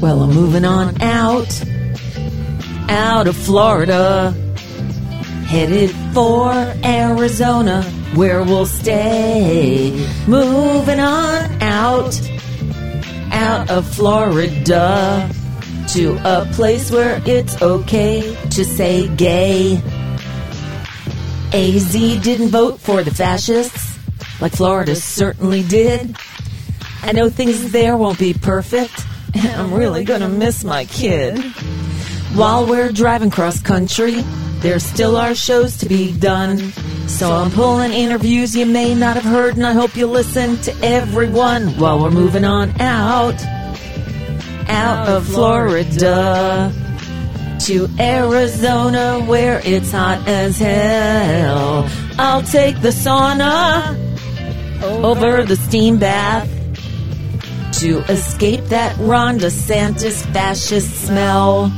Well, I'm moving on out, out of Florida, headed for Arizona, where we'll stay. Moving on out, out of Florida, to a place where it's okay to say gay. AZ didn't vote for the fascists, like Florida certainly did. I know things there won't be perfect. I'm really gonna miss my kid. While we're driving cross country, there still are shows to be done. So I'm pulling interviews you may not have heard, and I hope you listen to everyone while we're moving on out. Out of Florida to Arizona where it's hot as hell. I'll take the sauna oh, over the steam bath to escape that Ron DeSantis fascist smell.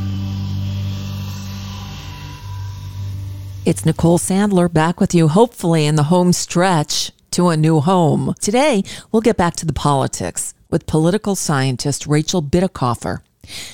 It's Nicole Sandler back with you, hopefully in the home stretch to a new home. Today, we'll get back to the politics with political scientist Rachel Bitecofer.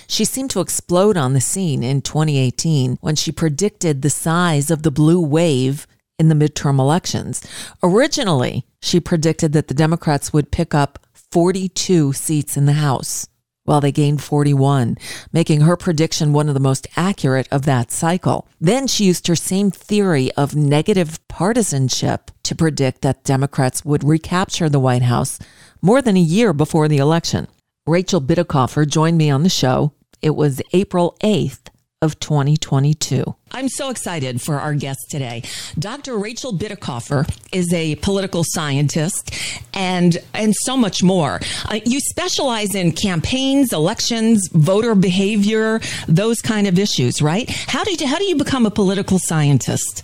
She seemed to explode on the scene in 2018 when she predicted the size of the blue wave in the midterm elections. Originally, she predicted that the Democrats would pick up 42 seats in the House, while they gained 41, making her prediction one of the most accurate of that cycle. Then she used her same theory of negative partisanship to predict that Democrats would recapture the White House more than a year before the election. Rachel Bitecofer joined me on the show. It was April 8th of 2022. I'm so excited for our guest today. Dr. Rachel Bitecofer is a political scientist and and so much more. Uh, you specialize in campaigns, elections, voter behavior, those kind of issues, right? How did you, how do you become a political scientist?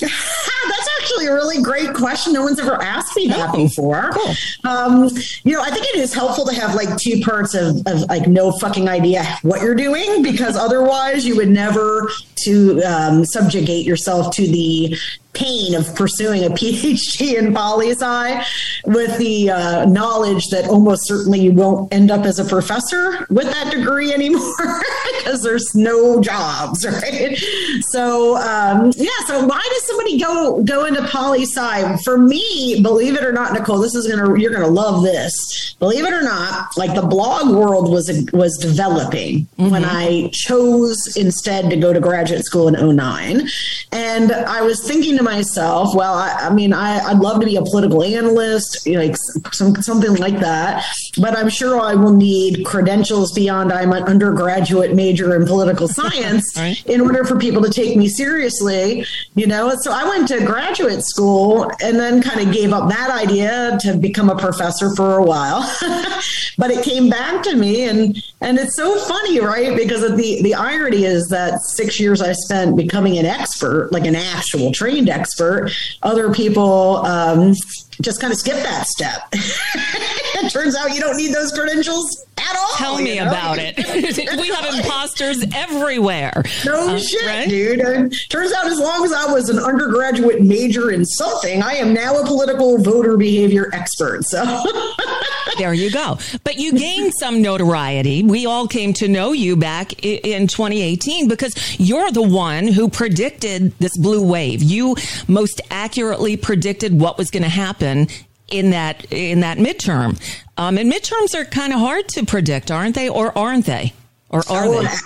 That's actually a really great question. No one's ever asked me that oh, before. Cool. Um, you know, I think it is helpful to have like two parts of, of like no fucking idea what you're doing because otherwise you would never to um, subjugate yourself to the pain of pursuing a PhD in poli sci with the uh, knowledge that almost certainly you won't end up as a professor with that degree anymore because there's no jobs, right? So um, yeah, so why does somebody go go into poli sci? For me, believe it or not, Nicole, this is gonna you're gonna love this. Believe it or not, like the blog world was was developing mm-hmm. when I chose instead to go to graduate school in 09. and I was thinking to myself, well, I, I mean, I, would love to be a political analyst, like some, something like that. But I'm sure I will need credentials beyond I'm an undergraduate major in political science right. in order for people to take me seriously, you know? So I went to graduate school and then kind of gave up that idea to become a professor for a while. but it came back to me and, and it's so funny, right? Because the, the irony is that six years I spent becoming an expert, like an actual trained expert. Other people um, just kind of skip that step. it turns out you don't need those credentials at all. Tell me know? about it. we have imposters everywhere. No uh, shit, right? dude. And turns out as long as I was an undergraduate major in something, I am now a political voter behavior expert. So there you go. But you gained some notoriety. We all came to know you back in 2018 because you're the one who predicted this blue wave. You most accurately predicted what was going to happen in that in that midterm. Um, and midterms are kind of hard to predict, aren't they? Or aren't they? Or are oh,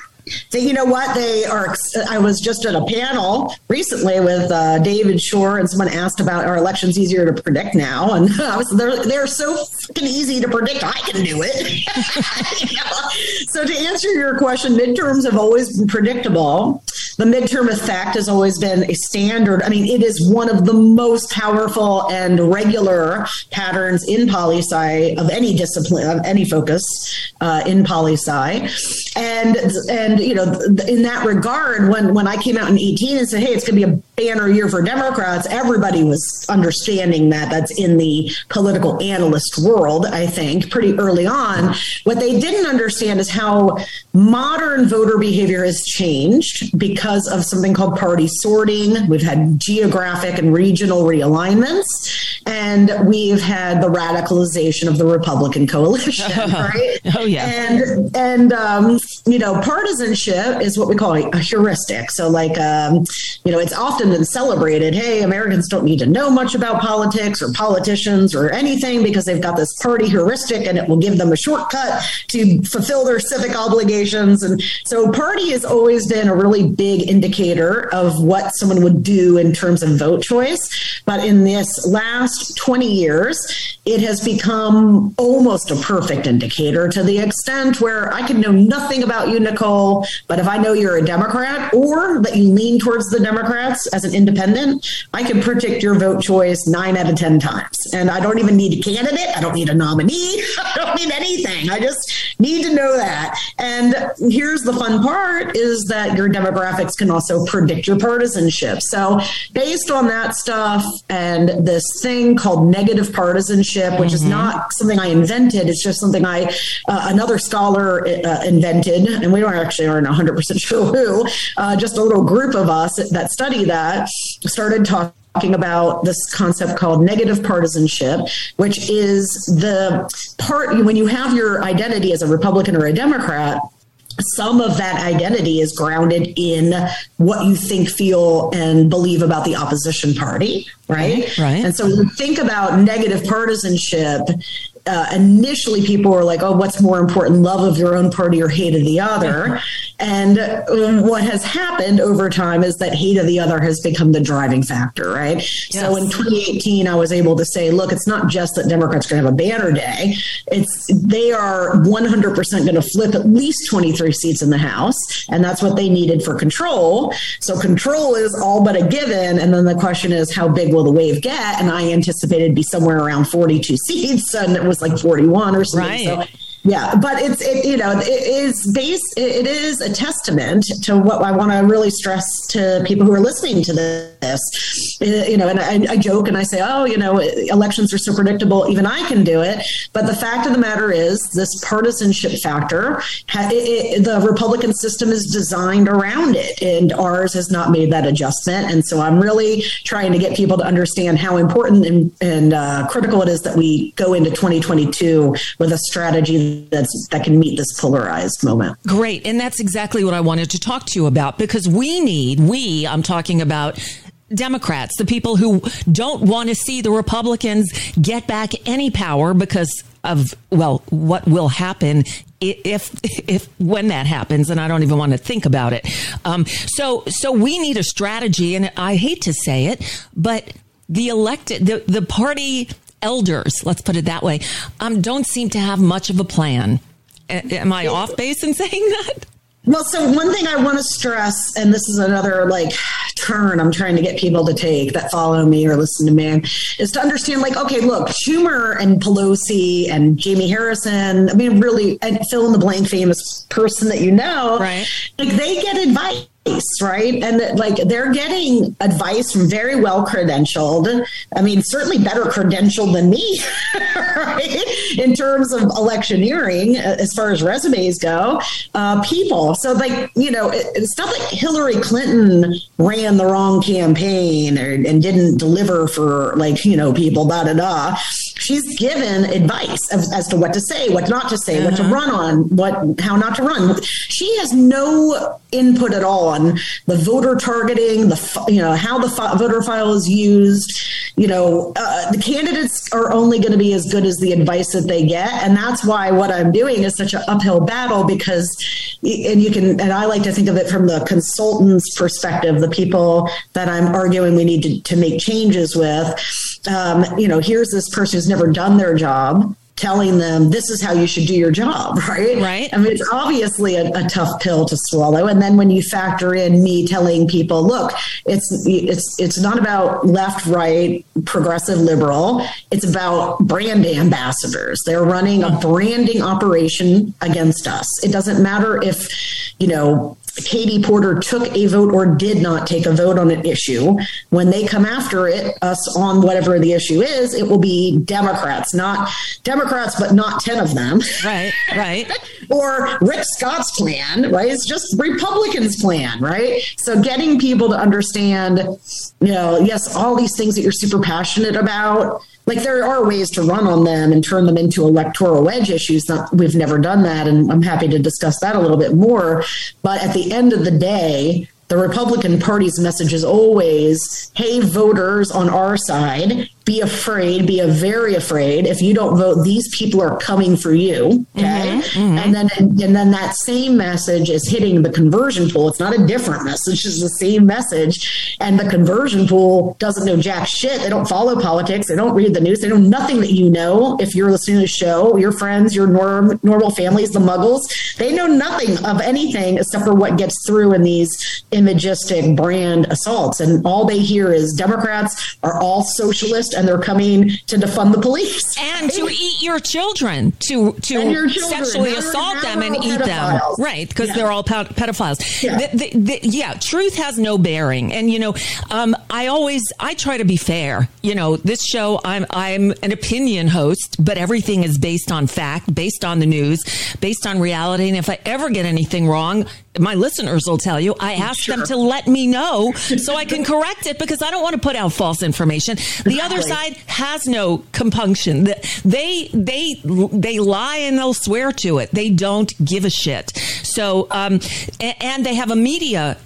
they? You know what they are. I was just at a panel recently with uh, David Shor, and someone asked about are elections easier to predict now, and I was they're they're so fucking easy to predict. I can do it. So to answer your question, midterms have always been predictable. The midterm effect has always been a standard. I mean, it is one of the most powerful and regular patterns in poli sci of any discipline, of any focus uh, in poli sci, and and you know, in that regard, when when I came out in 18 and said, "Hey, it's going to be a banner year for Democrats," everybody was understanding that. That's in the political analyst world, I think, pretty early on. What they didn't understand is how modern voter behavior has changed because of something called party sorting. We've had geographic and regional realignments, and we've had the radicalization of the Republican coalition. right? Oh yeah, and and um, you know, partisanship is what we call a, heuristic. So, like, um, you know, it's often been celebrated. Hey, Americans don't need to know much about politics or politicians or anything because they've got this party heuristic and it will give them a shortcut to fulfill their civic obligations. And so, party has always been a really big indicator of what someone would do in terms of vote choice. But in this last 20 years, it has become almost a perfect indicator to the extent where I can know nothing about you, Nicole but if I know you're a Democrat or that you lean towards the Democrats as an independent, I can predict your vote choice nine out of 10 times. And I don't even need a candidate. I don't need a nominee. I don't need anything. I just need to know that. And here's the fun part is that your demographics can also predict your partisanship. So based on that stuff and this thing called negative partisanship, which mm-hmm. is not something I invented, it's just something I, uh, another scholar uh, invented, and we don't actually aren't 100% sure who, uh, just a little group of us that study that started talking talking about this concept called negative partisanship, which is the part when you have your identity as a Republican or a Democrat. Some of that identity is grounded in what you think, feel, and believe about the opposition party, right? Right. And so when you think about negative partisanship, uh, initially people were like, oh, what's more important, love of your own party or hate of the other? and um, what has happened over time is that hate of the other has become the driving factor, right? Yes. So in 2018, I was able to say, look, it's not just that Democrats are going to have a banner day. It's they are 100% going to flip at least 23 seats in the House. And that's what they needed for control. So control is all but a given. And then the question is, how big will the wave get? And I anticipated be somewhere around 42 seats. And it was was like 41 or something. Right. So yeah, but it's it, you know it is base it is a testament to what I want to really stress to people who are listening to this. Uh, you know, and I, I, joke and I say, oh, you know, elections are so predictable, even I can do it. But the fact of the matter is, this partisanship factor, it, it, the Republican system is designed around it, and ours has not made that adjustment. And so I'm really trying to get people to understand how important and, and uh, critical it is that we go into 2022 with a strategy that's that can meet this polarized moment. Great. And that's exactly what I wanted to talk to you about because we need, we, I'm talking about Democrats, the people who don't want to see the Republicans get back any power because of well what will happen if if when that happens and I don't even want to think about it. Um, so so we need a strategy and I hate to say it, but the elected the the party elders, let's put it that way, um, don't seem to have much of a plan. A- am I off base in saying that? Well, so one thing I want to stress, and this is another like turn I'm trying to get people to take that follow me or listen to me, is to understand like, okay, look, Schumer and Pelosi and Jamie Harrison, I mean, really, and fill in the blank famous person that you know, right? Like they get advice right? And that, like they're getting advice from very well credentialed. I mean, certainly better credentialed than me, right? In terms of electioneering, uh, as far as resumes go, uh, people. So, like, you know, it, it's not like Hillary Clinton ran the wrong campaign or, and didn't deliver for, like, you know, people, da da da she's given advice as, as, to what to say, what not to say, uh-huh. what to uh-huh. run on, what how not to run. She has no input at all on the voter targeting, the you know how the voter file is used. You know, uh, the candidates are only going to be as good as the advice that they get, and that's why what I'm doing is such an uphill battle because, and you can, and I like to think of it from the consultant's perspective, the people that I'm arguing we need to, to make changes with um, you know, here's this person who's never done their job telling them this is how you should do your job, right? Right. I mean, it's obviously a, a, tough pill to swallow. And then when you factor in me telling people, look, it's it's it's not about left, right, progressive, liberal. It's about brand ambassadors. They're running a branding operation against us. It doesn't matter if, you know, Katie Porter took a vote or did not take a vote on an issue, when they come after it, us on whatever the issue is, it will be Democrats, not Democrats, but not 10 of them. Right, right. or Rick Scott's plan, right? It's just Republicans' plan, right? So getting people to understand, you know, yes, all these things that you're super passionate about like there are ways to run on them and turn them into electoral wedge issues. We've never done that, and I'm happy to discuss that a little bit more. But at the end of the day, the Republican Party's message is always, "Hey, voters on our side, be afraid, be a very afraid. If you don't vote, these people are coming for you. Okay. Mm-hmm, mm-hmm. And then and then that same message is hitting the conversion pool. It's not a different message, it's the same message. And the conversion pool doesn't know jack shit. They don't follow politics, they don't read the news, they know nothing that you know. If you're listening to the show, your friends, your norm, normal families, the muggles, they know nothing of anything except for what gets through in these imagistic brand assaults. And all they hear is Democrats are all and they're coming to defund the police and to eat your children, to to children. sexually assault them and eat them, right? Because yeah. they're all pedophiles. Yeah. The, the, the, yeah, truth has no bearing, and you know, um, I always I try to be fair. You know, this show I'm I'm an opinion host, but everything is based on fact, based on the news, based on reality, and if I ever get anything wrong, my listeners will tell you, I ask sure. them to let me know so I can correct it because I don't want to put out false information. The other side has no compunction. They they they lie and they'll swear to it. They don't give a shit. So um, and they have a media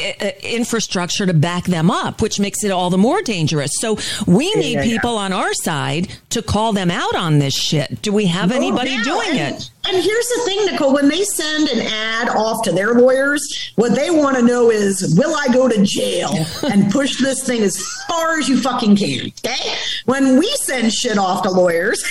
Uh, infrastructure to back them up, which makes it all the more dangerous. So we need yeah, people on our side to call them out on this shit. Do we have oh, anybody yeah. doing and, it? And here's the thing, Nicole, when they send an ad off to their lawyers, what they want to know is, will I go to jail and push this thing as far as you fucking can? Okay. When we send shit off to lawyers,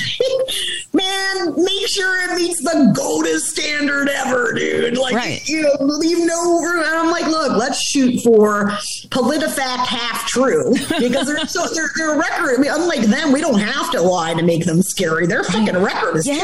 man, make sure it meets the goldest standard ever, dude. Like, right. you know, leave no room. And I'm like, look, let's shoot for PolitiFact half true because they're so their, their record. I mean, unlike them, we don't have to lie to make them scary. Their fucking record is yes.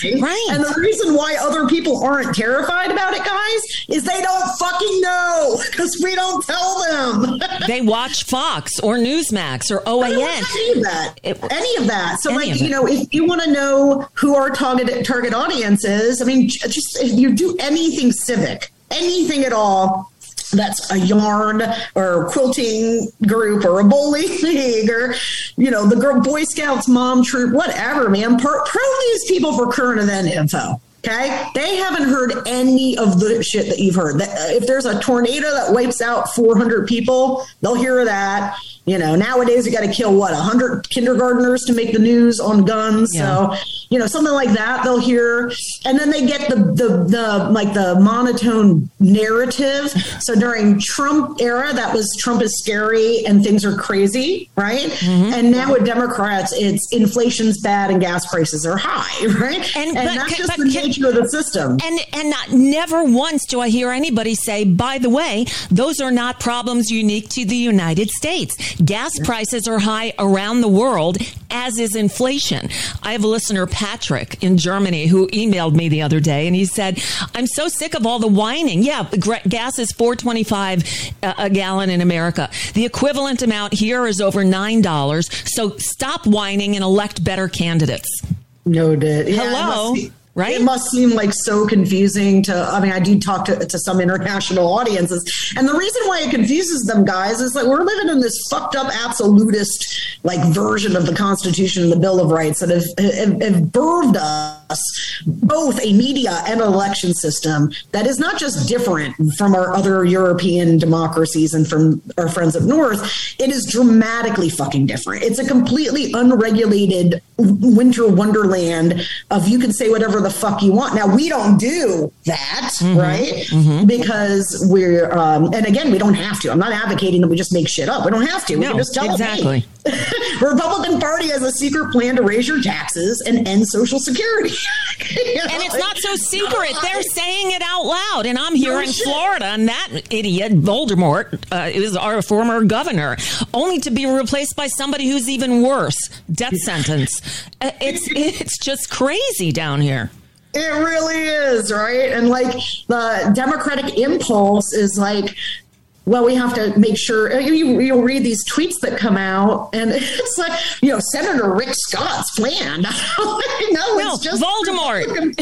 terrifying. Right. And the reason why other people aren't terrified about it, guys, is they don't fucking know because we don't tell them. they watch Fox or Newsmax or OAN. Any of that. It, any of that. So, like, you know, if you want to know who our target target audience is, I mean, just if you do anything civic, anything at all that's a yarn or quilting group or a bowling league or you know the girl boy scouts mom troop whatever man. Pro, these people for current event info okay? They haven't heard any of the shit that you've heard. If there's a tornado that wipes out 400 people they'll hear that you know, nowadays you got to kill what, 100 kindergartners to make the news on guns. Yeah. So, you know, something like that they'll hear. And then they get the, the, the, like the monotone narrative. So during Trump era, that was Trump is scary and things are crazy, right? Mm-hmm. And now with Democrats, it's inflation's bad and gas prices are high, right? And, and but, that's just the can, nature of the system. And, and not, never once do I hear anybody say, by the way, those are not problems unique to the United States Gas prices are high around the world, as is inflation. I have a listener, Patrick, in Germany, who emailed me the other day, and he said, "I'm so sick of all the whining. Yeah, gas is 4.25 uh, a gallon in America. The equivalent amount here is over nine dollars. So stop whining and elect better candidates." Noted. Yeah, Hello right? It must seem like so confusing to, I mean, I do talk to, to some international audiences. And the reason why it confuses them, guys, is that we're living in this fucked up absolutist like version of the Constitution and the Bill of Rights that have, have, birthed us both a media and an election system that is not just different from our other European democracies and from our friends up north. It is dramatically fucking different. It's a completely unregulated winter wonderland of you can say whatever the the fuck you want. Now we don't do that, mm-hmm. right? Mm-hmm. Because we're um, and again, we don't have to. I'm not advocating that we just make shit up. We don't have to. We no, can just tell exactly. Republican Party has a secret plan to raise your taxes and end Social Security. you know? And it's not so secret. They're saying it out loud. And I'm here no in shit. Florida, and that idiot Voldemort uh, is our former governor, only to be replaced by somebody who's even worse. DeSantis. Uh, it's it's just crazy down here. It really is, right? And like the Democratic impulse is like well, we have to make sure uh, you, you'll read these tweets that come out, and it's like, you know, Senator Rick Scott's plan. no, no, it's just Voldemort. Plan,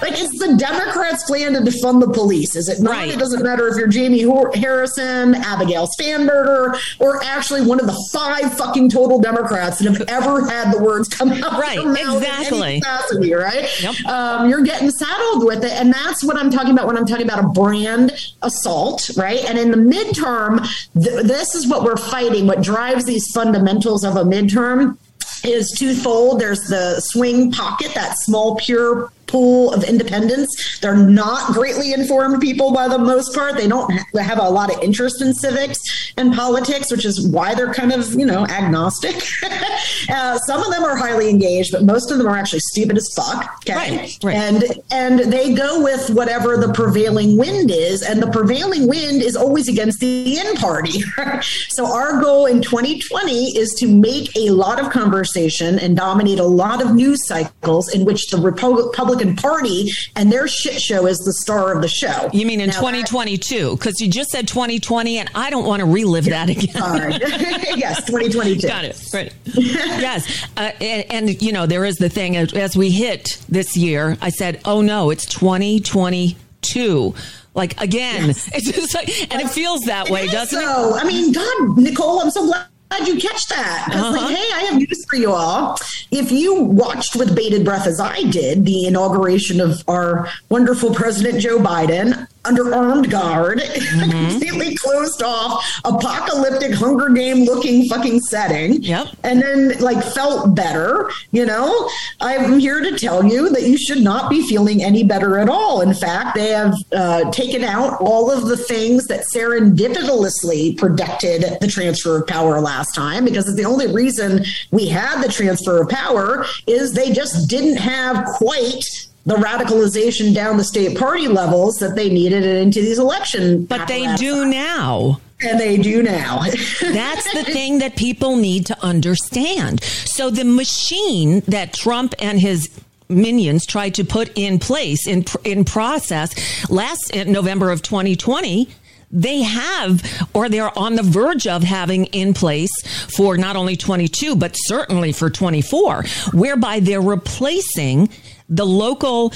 like it's the Democrats' plan to defund the police. Is it not? Right. It doesn't matter if you're Jamie Harrison, Abigail Spanberger, or actually one of the five fucking total Democrats that have ever had the words come out. Right, exactly. Capacity, right? Yep. Um, you're getting saddled with it, and that's what I'm talking about when I'm talking about a brand assault, right? And in the midterm, th- this is what we're fighting. What drives these fundamentals of a midterm is twofold. There's the swing pocket, that small, pure pool of independents. They're not greatly informed people by the most part. They don't have a lot of interest in civics and politics, which is why they're kind of, you know, agnostic. uh, some of them are highly engaged, but most of them are actually stupid as fuck. Okay. Right, right. And and they go with whatever the prevailing wind is, and the prevailing wind is always against the in party. so our goal in 2020 is to make a lot of conversation and dominate a lot of news cycles in which the Republican Republican Party and their shit show is the star of the show. You mean in 2022? Because you just said 2020, and I don't want to relive that again. yes, 2022. Got it. Right. yes. Uh, and, and, you know, there is the thing as, as we hit this year, I said, oh no, it's 2022 like again yes. it's just like and it feels that way doesn't so. it i mean god nicole i'm so glad glad you catch that. Uh-huh. Like, hey, I have news for you all. If you watched with bated breath as I did the inauguration of our wonderful President Joe Biden, under armed guard, mm-hmm. completely closed off, apocalyptic Hunger Game looking fucking setting. Yep. And then like felt better, you know. I'm here to tell you that you should not be feeling any better at all. In fact, they have uh, taken out all of the things that serendipitously predicted the transfer of power last time because the only reason we had the transfer of power is they just didn't have quite the radicalization down the state party levels that they needed into these election. But they do now. And they do now. That's the thing that people need to understand. So the machine that Trump and his minions tried to put in place in in process last November of 2020 they have or they're on the verge of having in place for not only 22 but certainly for 24 whereby they're replacing the local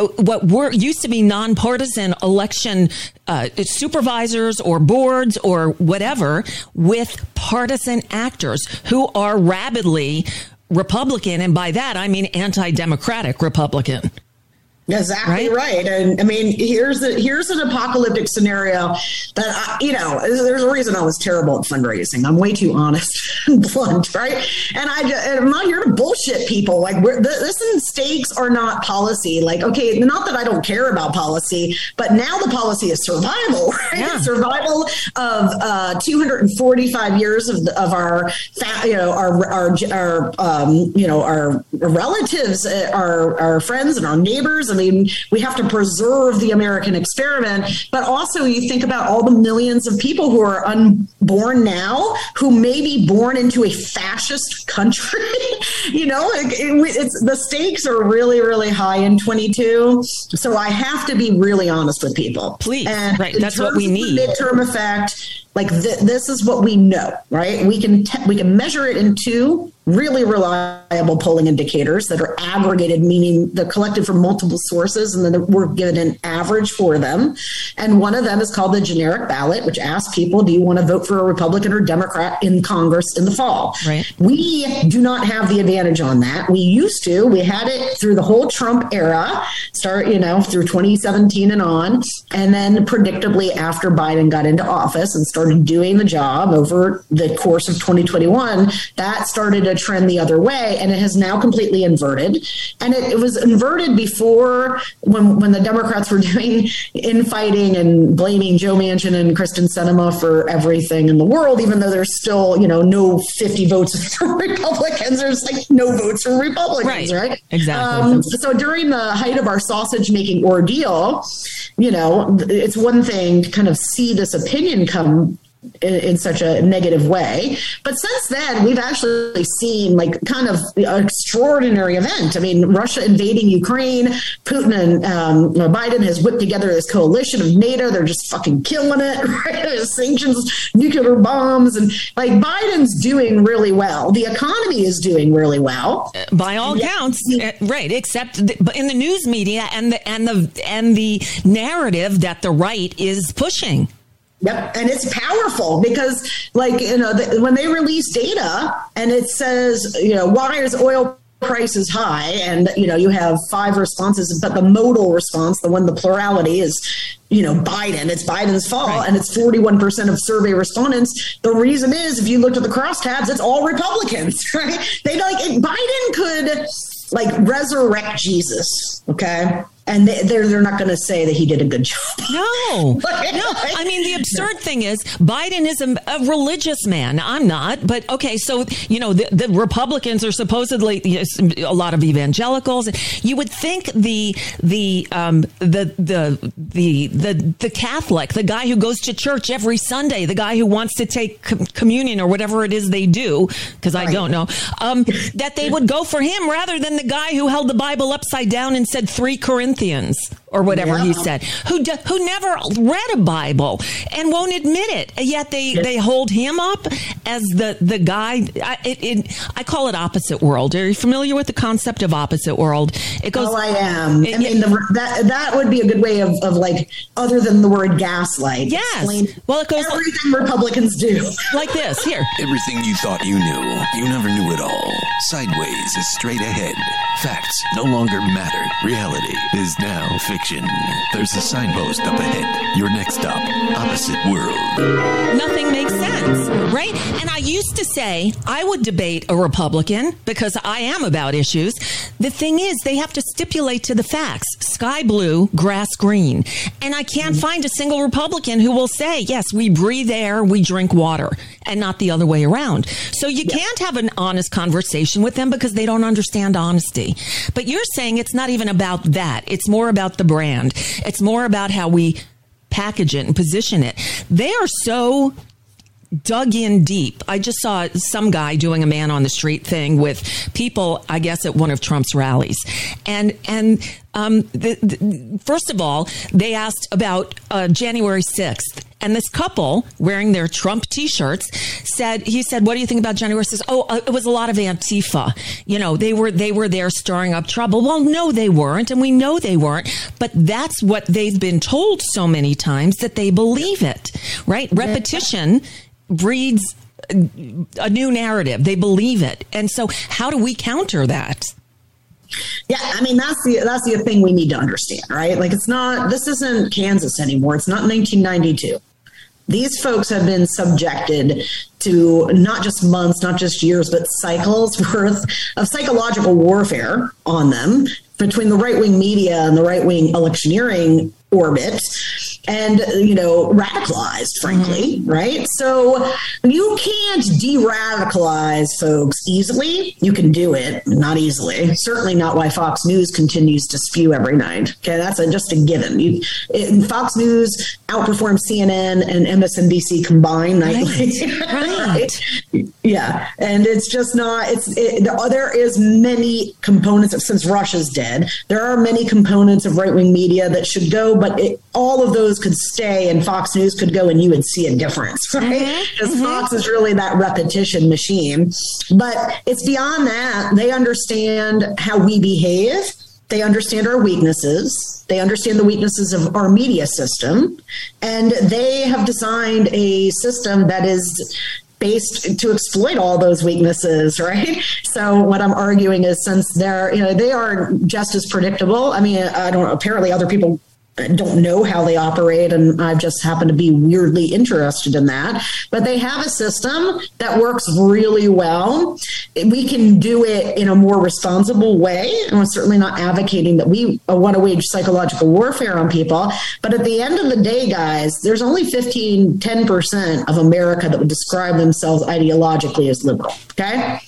uh, what were used to be nonpartisan election uh, supervisors or boards or whatever with partisan actors who are rabidly Republican, and by that I mean anti-democratic Republican. Exactly right? right? And I mean, here's the here's an apocalyptic scenario that I, you know. There's a reason I was terrible at fundraising. I'm way too honest and blunt, right? And I just, and I'm not here to bullshit people. Like, we're, the, listen, stakes are not policy. Like, okay, not that I don't care about policy, but now the policy is survival, right? Yeah. Survival of uh, 245 years of, of our, fa- you know, our our our um, you know our relatives, uh, our our friends, and our neighbors I mean, we have to preserve the American experiment, but also you think about all the millions of people who are unborn now who may be born into a fascist country. you know, it, it, it's the stakes are really, really high in 22. So I have to be really honest with people. Please, and right? That's what we need. Midterm effect like th- this is what we know right we can te- we can measure it in two really reliable polling indicators that are aggregated, meaning they're collected from multiple sources and then we're given an average for them. And one of them is called the generic ballot, which asks people, do you want to vote for a Republican or Democrat in Congress in the fall? Right. We do not have the advantage on that. We used to. We had it through the whole Trump era, start, you know, through 2017 and on. And then predictably after Biden got into office and started doing the job over the course of 2021, that started a trend the other way, and it has now completely inverted. And it, it was inverted before when when the Democrats were doing infighting and blaming Joe Manchin and Kyrsten Sinema for everything in the world, even though there's still you know no 50 votes for Republicans, there's like no votes for Republicans, right? right? Exactly. Um, so during the height of our sausage making ordeal, you know, it's one thing to kind of see this opinion come in, in, such a negative way. But since then, we've actually seen like kind of an extraordinary event. I mean, Russia invading Ukraine, Putin and um, Biden has whipped together this coalition of NATO. They're just fucking killing it. Right? There's sanctions, nuclear bombs, and like Biden's doing really well. The economy is doing really well by all yeah. counts. Uh, right, except in the news media and the and the and the narrative that the right is pushing. Yep, and it's powerful because, like you know, the, when they release data and it says, you know, why is oil prices high? And you know, you have five responses, but the modal response, the one the plurality is, you know, Biden. It's Biden's fault, right. and it's forty-one percent of survey respondents. The reason is, if you looked at the crosstabs, it's all Republicans, right? They like Biden could like resurrect Jesus, okay? And they, are they're not going to say that he did a good job. No, no. I mean, the absurd thing is Biden is a, a, religious man. I'm not, but okay. So you know, the, the Republicans are supposedly a lot of evangelicals. You would think the the um, the the the the the Catholic, the guy who goes to church every Sunday, the guy who wants to take communion or whatever it is they do, because I don't know, um, that they would go for him rather than the guy who held the Bible upside down and said three Corinthians Corinthians or whatever yeah. he said, who do, who never read a Bible and won't admit it. Yet they, yes. they hold him up as the the guy. I, it, it, I call it opposite world. Are you familiar with the concept of opposite world? It goes. Oh, I am. It, I mean, the, that that would be a good way of, of like other than the word gaslight. Yes. Well, it goes everything like, Republicans do like this. Here, everything you thought you knew, you never knew it all. Sideways is straight ahead. Facts no longer matter. Reality is now fiction direction. There's a signpost up ahead. Your next stop, opposite world. Nothing makes sense, right? And I used to say I would debate a Republican because I am about issues. The thing is, they have to stipulate to the facts sky blue, grass green. And I can't find a single Republican who will say, yes, we breathe air, we drink water, and not the other way around. So you yeah. can't have an honest conversation with them because they don't understand honesty. But you're saying it's not even about that, it's more about the brand. It's more about how we package it and position it. They are so dug in deep. I just saw some guy doing a man on the street thing with people, I guess, at one of Trump's rallies, and and um, the, the, first of all, they asked about uh, January sixth, and this couple wearing their Trump T-shirts said, he said, "What do you think about January 6th? Oh, uh, it was a lot of Antifa. You know, they were they were there stirring up trouble. Well, no, they weren't, and we know they weren't. But that's what they've been told so many times that they believe it. Right? Repetition breeds a new narrative. They believe it, and so how do we counter that? Yeah, I mean that's the that's the thing we need to understand, right? Like it's not this isn't Kansas anymore. It's not 1992 these folks have been subjected to not just months, not just years, but cycles worth of psychological warfare on them between the right wing media and the right wing electioneering orbit. And you know radicalized frankly mm-hmm. right so you can't de-radicalize folks easily you can do it not easily certainly not why fox news continues to spew every night okay that's a, just a given you, it, fox news outperforms cnn and msnbc combined nightly right. right. yeah and it's just not it's it, there is many components of, since Rush's dead there are many components of right-wing media that should go but it, all of those could stay and Fox News could go and you would see a difference, right? Mm-hmm. Because mm-hmm. Fox is really that repetition machine. But it's beyond that. They understand how we behave. They understand our weaknesses. They understand the weaknesses of our media system. And they have designed a system that is based to exploit all those weaknesses, right? So what I'm arguing is since they're, you know, they are just as predictable. I mean, I don't know, apparently other people don't know how they operate and I've just happened to be weirdly interested in that. But they have a system that works really well. We can do it in a more responsible way. And I'm certainly not advocating that we want to wage psychological warfare on people. But at the end of the day, guys, there's only 15, 10% of America that would describe themselves ideologically as liberal. Okay.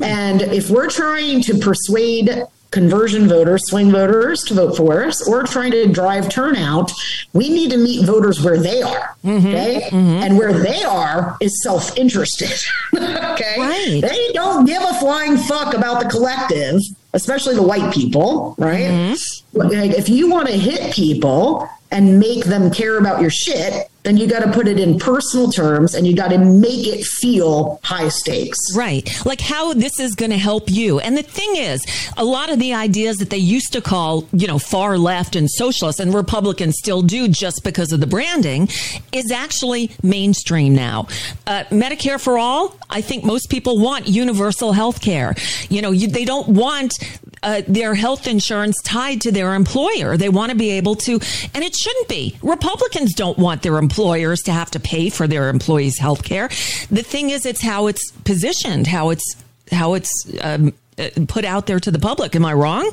And if we're trying to persuade conversion voters, swing voters to vote for us, or trying to drive turnout, we need to meet voters where they are. Mm-hmm, okay. Mm-hmm. And where they are is self interested. okay. Right. They don't give a flying fuck about the collective, especially the white people, right? Mm-hmm. Like, if you want to hit people, and make them care about your shit, then you got to put it in personal terms and you got to make it feel high stakes. Right. Like how this is going to help you. And the thing is, a lot of the ideas that they used to call, you know, far left and socialist and Republicans still do just because of the branding is actually mainstream now. Uh, Medicare for all, I think most people want universal health care. You know, you, they don't want uh, their health insurance tied to their employer. They want to be able to, and it shouldn't be. Republicans don't want their employers to have to pay for their employees' health care. The thing is, it's how it's positioned, how it's how it's um, uh, put out there to the public. Am I wrong?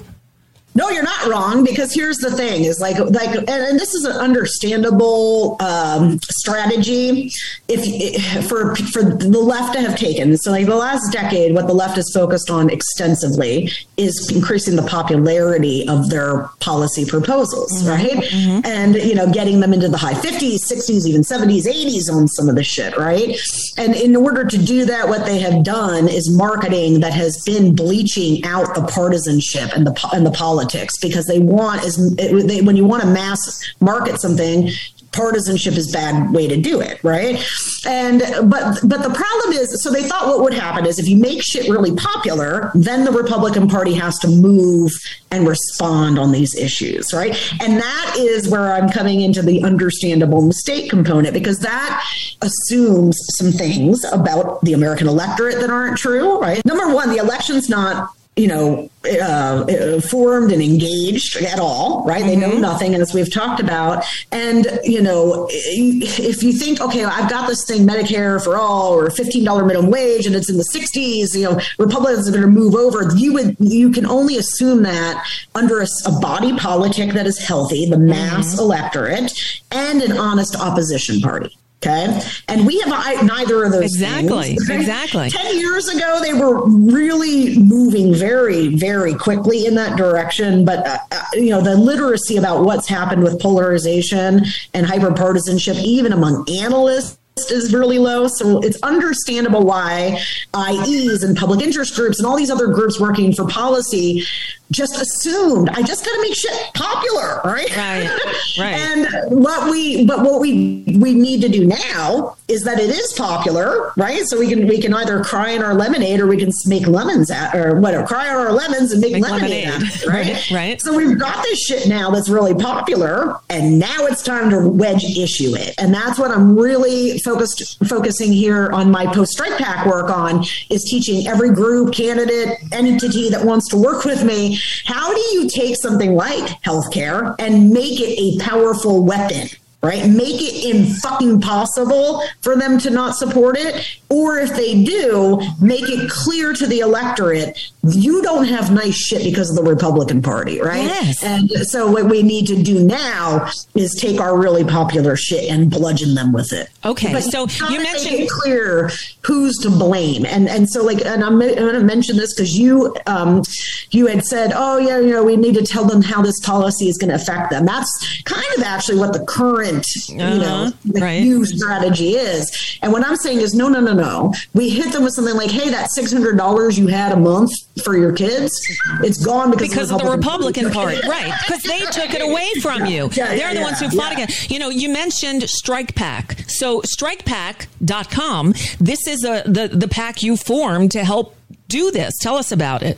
No, you're not wrong because here's the thing: is like like, and, this is an understandable um, strategy. If for for the left to have taken so like the last decade, what the left has focused on extensively is increasing the popularity of their policy proposals, mm-hmm. right? Mm-hmm. And you know, getting them into the high 50s, 60s, even 70s, 80s on some of the shit, right? And in order to do that, what they have done is marketing that has been bleaching out the partisanship and the and the politics politics because they want is they, when you want to mass market something partisanship is bad way to do it right? And but but the problem is so they thought what would happen is if you make shit really popular then the republican party has to move and respond on these issues right? And that is where i'm coming into the understandable mistake component because that assumes some things about the american electorate that aren't true right? Number one the election's not you know, uh, formed and engaged at all, right? Mm-hmm. They know mm-hmm. nothing, as we've talked about. And you know, if you think, okay, I've got this thing, Medicare for all, or fifteen dollar minimum wage, and it's in the '60s, you know, Republicans are going to move over. You would, you can only assume that under a, a body politic that is healthy, the mass mm-hmm. electorate, and an honest opposition party. Okay. And we have I, neither of those. Exactly. Things. Exactly. 10 years ago, they were really moving very, very quickly in that direction. But, uh, uh, you know, the literacy about what's happened with polarization and hyperpartisanship, even among analysts, is really low. So it's understandable why IEs and public interest groups and all these other groups working for policy just assumed I just got to make shit popular, right? Right. Right. and what we but what we we need to do now is that it is popular, right? So we can we can either cry in our lemonade or we can make lemons at or whatever, cry on our lemons and make, make lemonade, lemonade. Right? right? Right. So we've got this shit now that's really popular, and now it's time to wedge issue it, and that's what I'm really focused focusing here on my post Strike PAC work on is teaching every group, candidate, entity that wants to work with me how do you take something like healthcare and make it a powerful weapon? Right? Make it in fucking possible for them to not support it. Or if they do, make it clear to the electorate you don't have nice shit because of the Republican Party, right? Yes. And so what we need to do now is take our really popular shit and bludgeon them with it. Okay, But so you mentioned- it clear who's to blame, and and so like, and I'm, I'm going to mention this because you um you had said, oh yeah, you know, we need to tell them how this policy is going to affect them. That's kind of actually what the current you know Uh-huh, the right. new strategy is. And what I'm saying is, no, no, no, no. We hit them with something like, hey, that six hundred dollars you had a month for your kids, it's gone because, because of the Republican Party, right? Because they took it away from you. Yeah, They're the yeah, ones who fought yeah. against. You know, you mentioned Strike PAC. So StrikePack.com. This is a the the pack you formed to help do this. Tell us about it.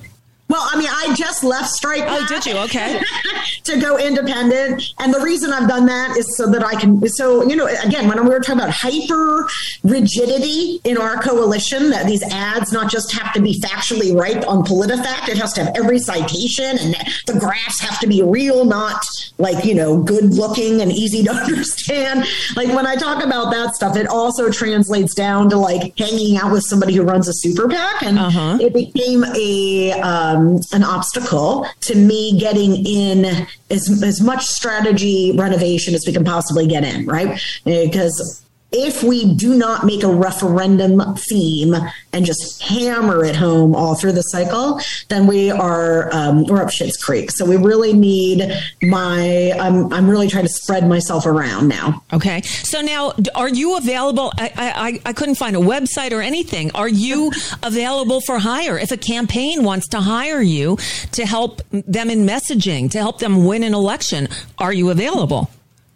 Well, I mean, I just left Strike. Oh, did you? Okay. to go independent, and the reason I've done that is so that I can. So you know, again, when we were talking about hyper rigidity in our coalition, that these ads not just have to be factually right on PolitiFact, it has to have every citation, and the graphs have to be real, not like you know, good looking and easy to understand. Like when I talk about that stuff, it also translates down to like hanging out with somebody who runs a super PAC, and Uh-huh. it became a um, Um, an obstacle to me getting in as as much strategy renovation as we can possibly get in, right? Because if we do not make a referendum theme and just hammer it home all through the cycle, then we are um, we're up shit's creek. So we really need my. I'm I'm really trying to spread myself around now. Okay. So now, are you available? I, I, I- I couldn't find a website or anything. Are you available for hire? If a campaign wants to hire you to help them in messaging, to help them win an election, are you available?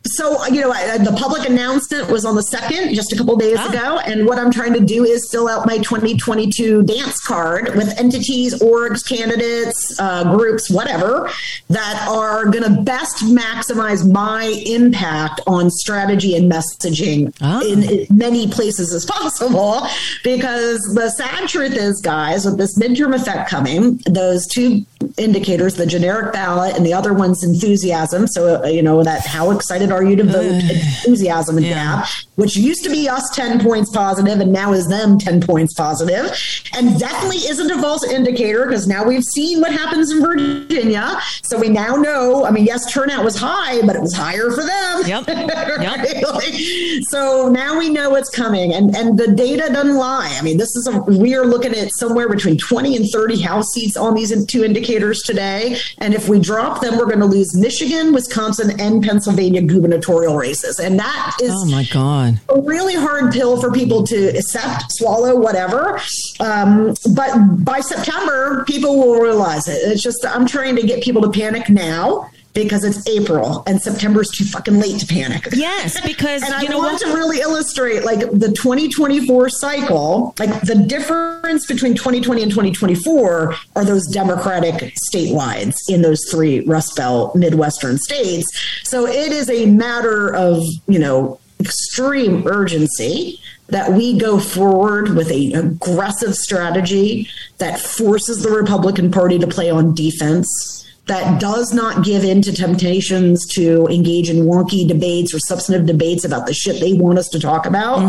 So, you know, I, the public announcement was on the second, just a couple days Ah. ago. And what I'm trying to do is fill out my 2022 dance card with entities, orgs, candidates, uh, groups, whatever, that are going to best maximize my impact on strategy and messaging Ah. in as many places as possible. Because the sad truth is, guys, with this midterm effect coming, those two indicators, the generic ballot and the other one's enthusiasm. So, uh, you know, that how excited are you to vote? enthusiasm and Yeah. gap, which used to be us 10 points positive and now is them 10 points positive. And definitely isn't a false indicator because now we've seen what happens in Virginia. So we now know, I mean, yes, turnout was high, but it was higher for them. Yep. Right? Like, so now we know it's coming and, and the data doesn't lie. I mean, this is a, we are looking at somewhere between 20 and 30 House seats on these two indicators today. And if we drop them, we're going to lose Michigan, Wisconsin, and Pennsylvania gubernatorial races. And that is Oh my God. a really hard pill for people to accept, swallow, whatever. Um, but by September, people will realize it. It's just, I'm trying to get people to panic now because it's April and September is too fucking late to panic. Yes, because And I you know want what? to really illustrate like the 2024 cycle, like the difference between 2020 and 2024 are those Democratic statewide in those three Rust Belt Midwestern states. So it is a matter of, you know, extreme urgency that we go forward with an aggressive strategy that forces the Republican Party to play on defense that does not give in to temptations to engage in wonky debates or substantive debates about the shit they want us to talk about,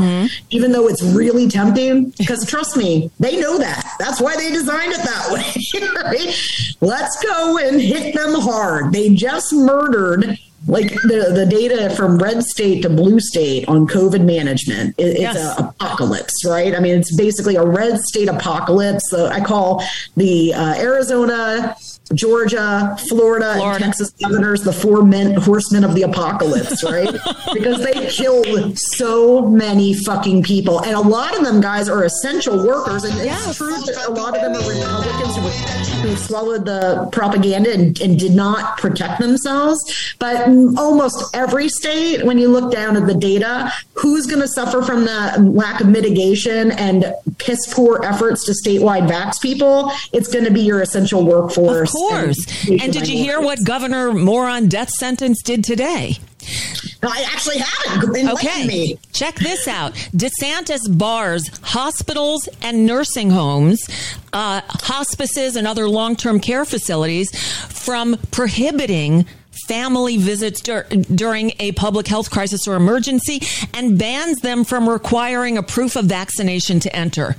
even though it's really tempting. Because trust me, they know that. That's why they designed it that way. right? Let's go and hit them hard. They just murdered. Like the, the data from red state to blue state on COVID management, it, it's Yes. a apocalypse, right? I mean, it's basically a red state apocalypse. So I call the uh, Arizona, Georgia, Florida, Florida. and Texas governors the four men horsemen of the apocalypse, right? because they killed so many fucking people, and a lot of them guys are essential workers. And Yes. it's true that a lot of them are Republicans who, who swallowed the propaganda and, and did not protect themselves. But almost every state, when you look down at the data, who's going to suffer from the lack of mitigation and piss poor efforts to statewide vax people? It's going to be your essential workforce. Of course. And did you hear what Governor Moron death sentence did today? I actually haven't. Okay. me. Check this out. DeSantis bars hospitals and nursing homes, uh, hospices, and other long term care facilities from prohibiting family visits dur- during a public health crisis or emergency and bans them from requiring a proof of vaccination to enter.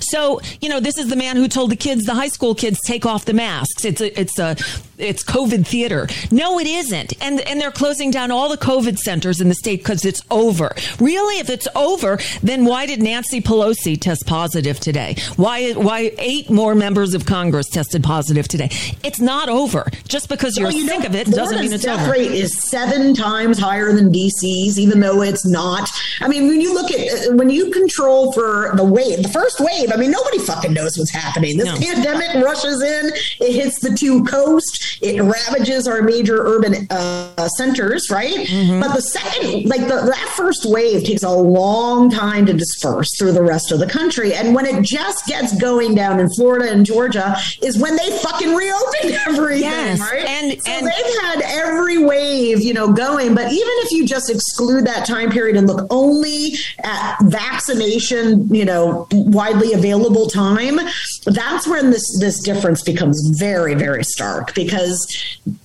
So, you know, this is the man who told the kids, the high school kids, take off the masks. It's a, it's a, it's COVID theater. No, it isn't. And, and they're closing down all the COVID centers in the state because it's over. Really, if it's over, then why did Nancy Pelosi test positive today? Why, why eight more members of Congress tested positive today? It's not over. Just because you're Well, you sick know, of it doesn't mean it's death over. rate is seven times higher than DC's, even though it's not. I mean, when you look at uh, when you control for the wave, the first wave. I mean, nobody fucking knows what's happening. This No. pandemic rushes in. It hits the two coasts. It ravages our major urban uh, centers, right? Mm-hmm. But the second, like the, that first wave, takes a long time to disperse through the rest of the country. And when it just gets going down in Florida and Georgia, is when they fucking reopen everything, Yes, right? and- so and- they've had every wave, you know, going. But even if you just exclude that time period and look only at vaccination, you know, widely available time, that's when this this difference becomes very, very stark because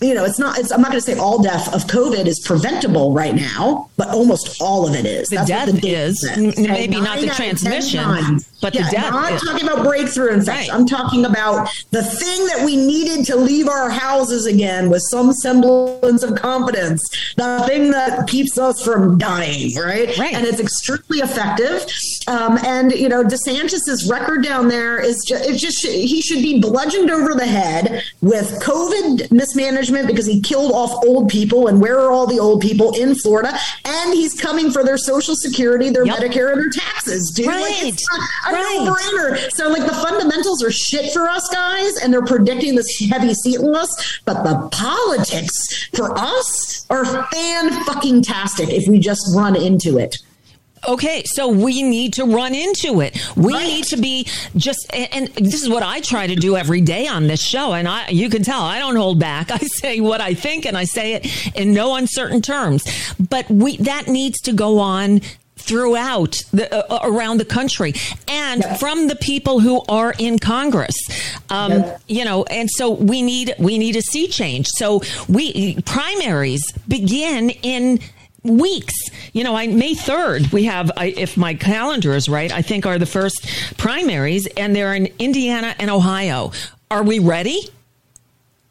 you know it's not. It's, I'm not going to say all death of COVID is preventable right now, but almost all of it is. The That's death data is. N- maybe not the nine out of 10 transmission, but the Yeah, death Not is. talking about breakthrough infection. Right. I'm talking about the thing that we needed to leave our houses again with some semblance of confidence. The thing that keeps us from dying, right? Right. And it's extremely effective. Um, and you know, DeSantis's record down there is just, it just he should be bludgeoned over the head with COVID mismanagement because he killed off old people. And where are all the old people in Florida? And he's coming for their Social Security, their Yep. Medicare, and their taxes, dude. Like, Right. it's not a Right. no-brainer. So like the fundamentals are shit for us guys, and they're predicting this heavy seat loss. But the politics for us are fan fucking tastic if we just run into it. Okay, so we need to run into it. We Right. need to be just, and, and this is what I try to do every day on this show. And I, you can tell I don't hold back. I say what I think and I say it in no uncertain terms. But we, that needs to go on throughout the, uh, around the country and Yeah. from the people who are in Congress. Um, Yeah. you know, and so we need, we need a sea change. So we, primaries begin in, weeks. You know, I May 3rd, we have, I, if my calendar is right, I think are the first primaries, and they're in Indiana and Ohio. Are we ready?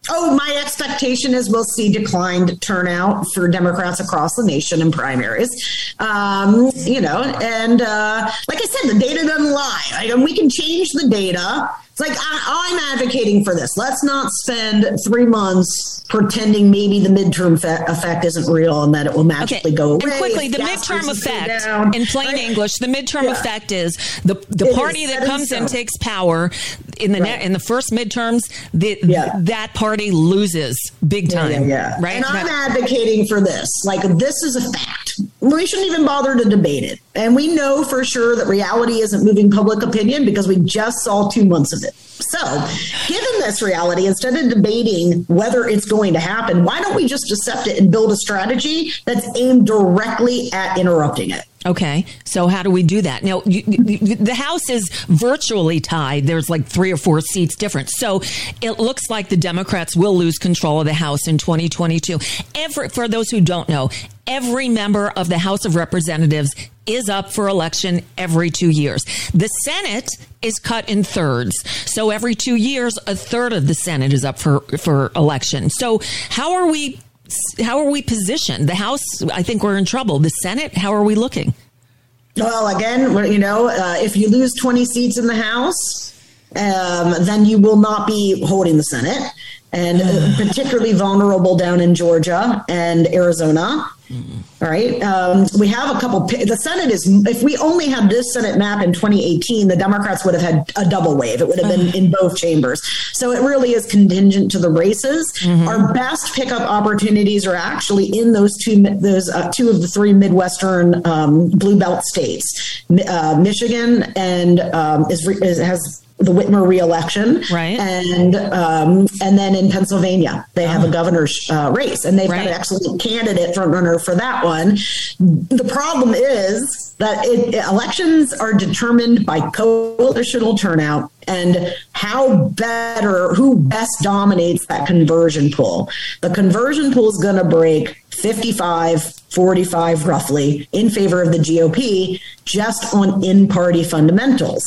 Oh, my expectation is we'll see declined turnout for Democrats across the nation in primaries. Um, you know, and uh, like I said, the data doesn't lie. And we can change the data. It's like I, I'm advocating for this. Let's not spend three months pretending maybe the midterm fe- effect isn't real and that it will magically go away. And quickly, the midterm effect, in plain right? English, the midterm Yeah. effect is the the It party that comes and takes power in the Right. ne- in the first midterms. The, Yeah. that party loses big time. yeah, yeah. Right? And I'm advocating for this. Like, this is a fact. We shouldn't even bother to debate it. And we know for sure that reality isn't moving public opinion because we just saw two months of it. So, given this reality, instead of debating whether it's going to happen, why don't we just accept it and build a strategy that's aimed directly at interrupting it? Okay, so how do we do that? Now, you, you, the House is virtually tied. There's like three or four seats different. So it looks like the Democrats will lose control of the House in 2022. Every, for those who don't know, every member of the House of Representatives is up for election every two years. The Senate is cut in thirds. So every two years, a third of the Senate is up for, for election. So how are we how are we positioned? The House, I think we're in trouble. The Senate, how are we looking? Well, again, you know, uh, if you lose 20 seats in the House, um, then you will not be holding the Senate, and uh, particularly vulnerable down in Georgia and Arizona. All right. Um, we have a couple. The Senate is, if we only had this Senate map in 2018, the Democrats would have had a double wave. It would have been in both chambers. So it really is contingent to the races. Our best pickup opportunities are actually in those two, those uh, two of the three Midwestern um, blue belt states, uh, Michigan and um, is, is has the Whitmer reelection, Right. And um, and then in Pennsylvania, they have a governor's uh, race, and they've Right. got an excellent candidate front runner for that one. The problem is that it, elections are determined by coalitional turnout and how better, who best dominates that conversion pool. The conversion pool is going to break 55, 45 roughly in favor of the GOP just on in party fundamentals.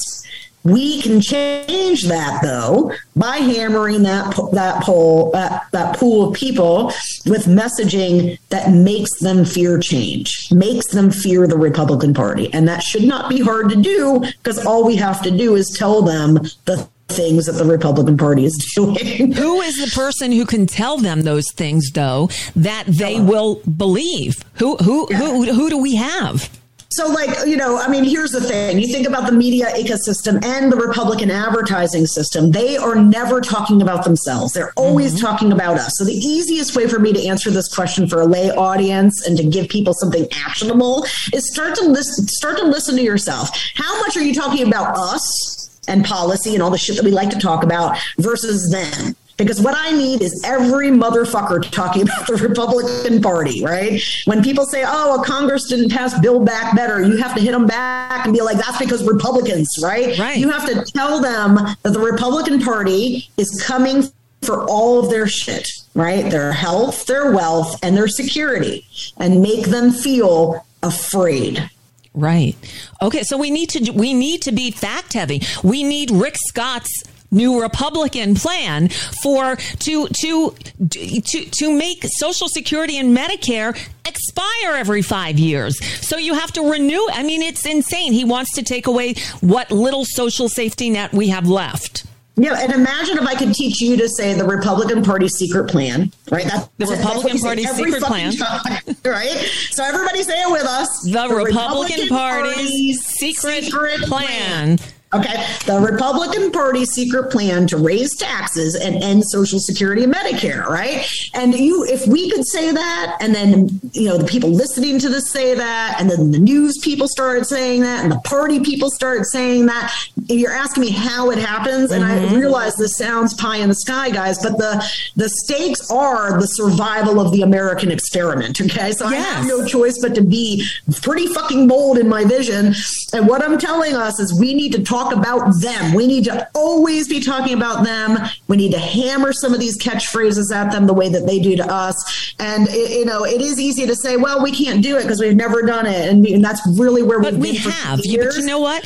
We can change that though by hammering that that poll that, that pool of people with messaging that makes them fear change, makes them fear the Republican Party, and that should not be hard to do because all we have to do is tell them the things that the Republican Party is doing. who is the person who can tell them those things though that they will believe? Who who yeah. who who do we have? So, like, you know, I mean, here's the thing you think about the media ecosystem and the Republican advertising system, they are never talking about themselves. They're always mm-hmm. talking about us. So, the easiest way for me to answer this question for a lay audience and to give people something actionable is start to listen, start to listen to yourself. How much are you talking about us? and policy and all the shit that we like to talk about versus them. Because what I need is every motherfucker talking about the Republican Party, right? When people say, oh, well, Congress didn't pass Build Back Better, you have to hit them back and be like, that's because Republicans, right? right. You have to tell them that the Republican Party is coming for all of their shit, right? Their health, their wealth, and their security, and make them feel afraid. Right. Okay, so we need to we need to be fact heavy. We need Rick Scott's new Republican plan for to to to to make Social Security and Medicare expire every five years. So you have to renew. I mean, it's insane. He wants to take away what little social safety net we have left. Yeah, and imagine if I could teach you to say the Republican Party secret plan, right? That's the Republican Party secret plan, time, right? So everybody say it with us. The, the Republican, Republican Party's secret, secret plan. plan Okay. The Republican Party secret plan to raise taxes and end Social Security and Medicare, right? And you, if we could say that, and then, you know, the people listening to this say that, and then the news people started saying that, and the party people started saying that, if you're asking me how it happens. And mm-hmm. I realize this sounds pie in the sky, guys, but the, the stakes are the survival of the American experiment. Okay. So yes. I have no choice but to be pretty fucking bold in my vision. And what I'm telling us is we need to talk talk about them. We need to always be talking about them. We need to hammer some of these catchphrases at them the way that they do to us. And it, you know, it is easy to say, "Well, we can't do it because we've never done it," and, and that's really where we but we have. You, but you know what?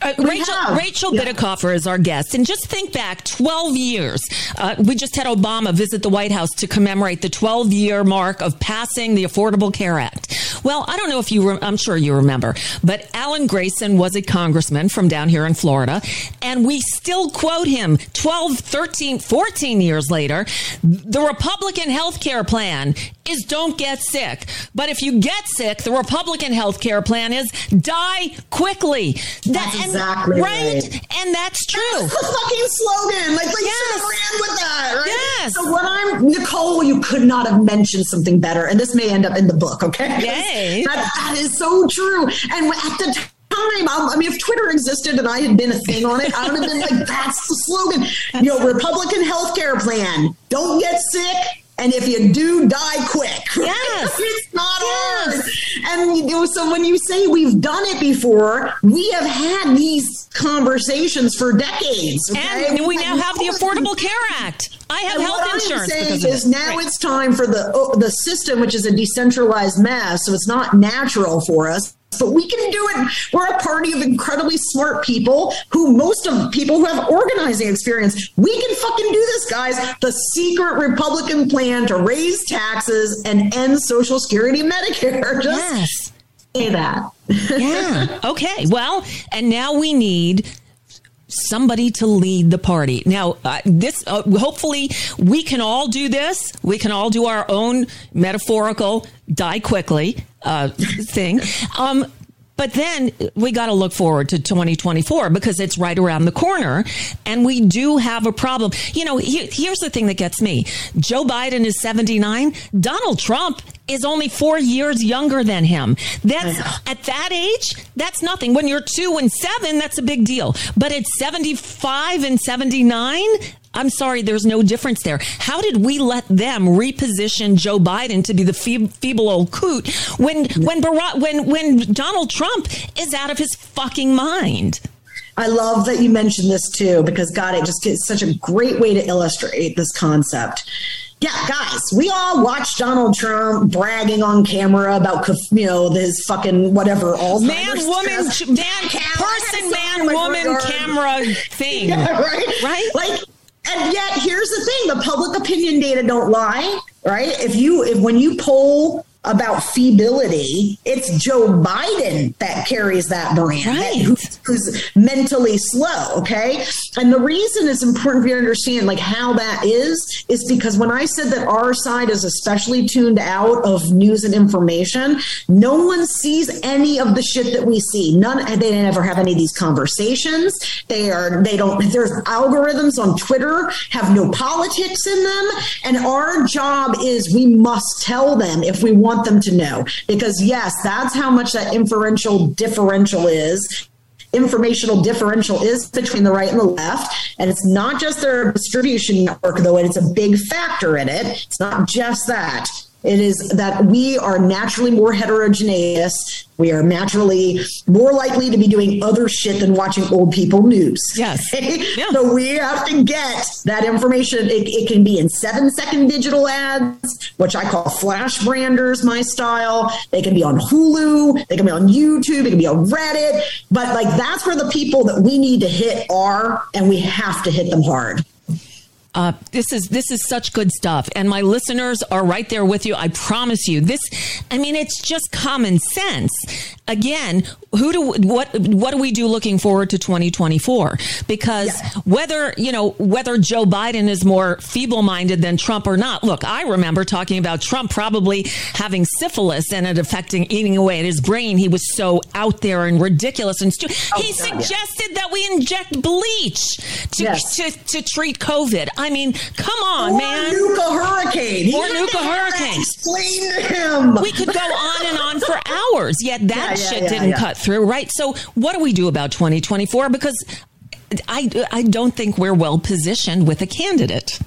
Uh, Rachel have. Rachel yeah. Is our guest, and just think back 12 years. Uh, we just had Obama visit the White House to commemorate the 12 year mark of passing the Affordable Care Act. Well, I don't know if you. Re- I'm sure you remember, but Alan Grayson was a congressman from down here in Florida. And we still quote him 12, 13, 14 years later. The Republican health care plan is don't get sick. But if you get sick, the Republican health care plan is die quickly. That's and, exactly right. right. And that's true. That's the fucking slogan. Like, like yes. ran with that, right? Yes. So what I'm, Nicole, you could not have mentioned something better. And this may end up in the book, okay? Yay. That, that is so true. And at the time, time. I, mean, if Twitter existed and I had been a thing on it, I would have been like, that's the slogan. You know, Republican health care plan. Don't get sick. And if you do, die quick. Yes. it's not yes. hard. And you know, so when you say we've done it before, we have had these conversations for decades. Okay? And we, we now have the Affordable Care Act. I have and health what insurance. I'm saying is now right. it's time for the oh, the system, which is a decentralized mess, so it's not natural for us but we can do it. We're a party of incredibly smart people who most of people who have organizing experience. We can fucking do this, guys. The secret Republican plan to raise taxes and end Social Security and Medicare. Just yes. say that. yeah. Okay. Well, and now we need somebody to lead the party. Now, uh, this uh, hopefully we can all do this. We can all do our own metaphorical die quickly uh, thing. Um, but then we got to look forward to 2024 because it's right around the corner. And we do have a problem. You know, he, here's the thing that gets me Joe Biden is 79. Donald Trump is only four years younger than him. That's at that age, that's nothing. When you're two and seven, that's a big deal. But at 75 and 79, I'm sorry, there's no difference there. How did we let them reposition Joe Biden to be the feeble old coot when when Barack, when when Donald Trump is out of his fucking mind? I love that you mentioned this too because God, it just is such a great way to illustrate this concept yeah, guys, we all watch Donald Trump bragging on camera about you know his fucking whatever all man, woman, man, person, man, woman, regard. camera thing, yeah, right? Right, like. And yet, here's the thing: the public opinion data don't lie, right? If you, if when you poll about feebility, it's Joe Biden that carries that brand, right. who's, who's, mentally slow. Okay. And the reason it's important for you to understand like how that is, is because when I said that our side is especially tuned out of news and information, no one sees any of the shit that we see. None, they never have any of these conversations. They are, they don't, there's algorithms on Twitter have no politics in them. And our job is we must tell them if we want want them to know because yes, that's how much that inferential differential is informational differential is between the right and the left. And it's not just their distribution network, though, and it's a big factor in it. It's not just that. It is that we are naturally more heterogeneous. We are naturally more likely to be doing other shit than watching old people news. Yes. Yeah. So we have to get that information. It, it, can be in seven second digital ads, which I call flash branders, my style. They can be on Hulu. They can be on YouTube. It can be on Reddit. But like that's where the people that we need to hit are, and we have to hit them hard. Uh, this is this is such good stuff, and my listeners are right there with you. I promise you. This, I mean, it's just common sense. Again, who do what what do we do looking forward to 2024? Because yeah. whether you know whether Joe Biden is more feeble-minded than Trump or not. Look, I remember talking about Trump probably having syphilis and it affecting eating away at his brain. He was so out there and ridiculous and stupid. Oh, he suggested yeah. that we inject bleach to, yes. to, to treat COVID. I mean, come on, or man. Nuka Hurricane. Or Nuka Hurricane. Explain to him. We could go on and on for hours, yet that yeah, shit didn't cut through, right? So, what do we do about 2024? Because I, I don't think we're well positioned with a candidate.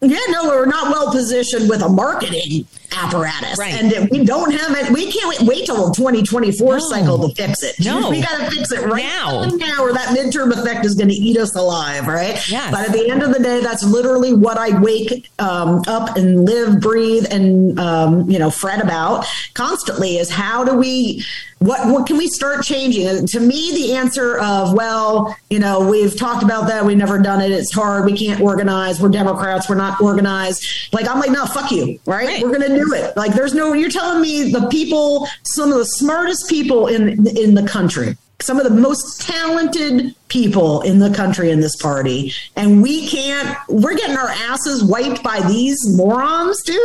Yeah, no, we're not well positioned with a marketing apparatus. Right. And we don't have it. We can't wait, wait till the 2024 no. cycle to fix it. No. We got to fix it right now. now or that midterm effect is going to eat us alive, right? Yes. But at the end of the day, that's literally what I wake um, up and live, breathe, and, um, you know, fret about constantly is how do we what what can we start changing? To me, the answer of well, you know, we've talked about that, we've never done it, it's hard, we can't organize, we're Democrats, we're not organized. Like I'm like, no, fuck you, right? right. We're gonna do it. Like there's no you're telling me the people, some of the smartest people in in the country, some of the most talented people in the country in this party and we can't we're getting our asses wiped by these morons dude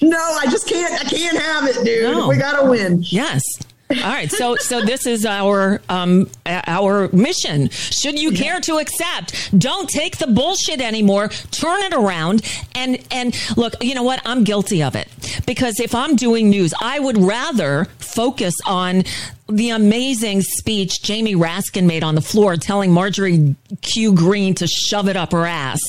no i just can't i can't have it dude no. we gotta win yes all right, so so this is our um, our mission. Should you care to accept, don't take the bullshit anymore. Turn it around and and look. You know what? I'm guilty of it because if I'm doing news, I would rather focus on the amazing speech Jamie Raskin made on the floor, telling Marjorie Q. Greene to shove it up her ass.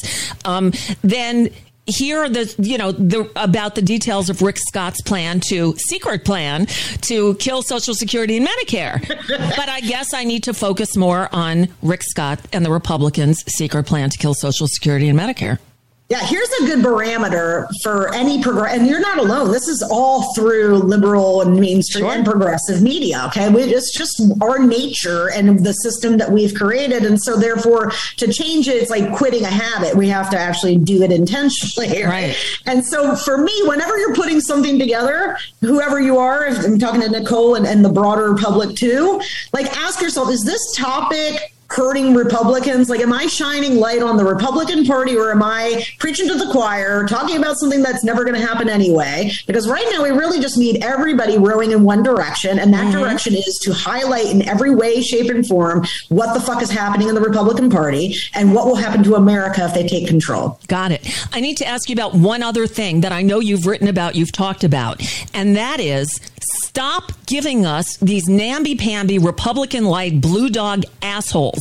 Um, then here are the you know the about the details of Rick Scott's plan to secret plan to kill Social Security and Medicare. but I guess I need to focus more on Rick Scott and the Republicans' secret plan to kill Social Security and Medicare. Yeah, here's a good barometer for any progress. And you're not alone. This is all through liberal and mainstream sure. and progressive media. Okay, we, it's just our nature and the system that we've created, and so therefore to change it, it's like quitting a habit. We have to actually do it intentionally. Right. And so for me, whenever you're putting something together, whoever you are, I'm talking to Nicole and, and the broader public too, like ask yourself: Is this topic hurting Republicans? Like, am I shining light on the Republican Party or am I preaching to the choir, talking about something that's never going to happen anyway? Because right now we really just need everybody rowing in one direction. And that mm-hmm. direction is to highlight in every way, shape, and form what the fuck is happening in the Republican Party and what will happen to America if they take control. Got it. I need to ask you about one other thing that I know you've written about, you've talked about, and that is stop giving us these namby-pamby Republican like blue dog assholes.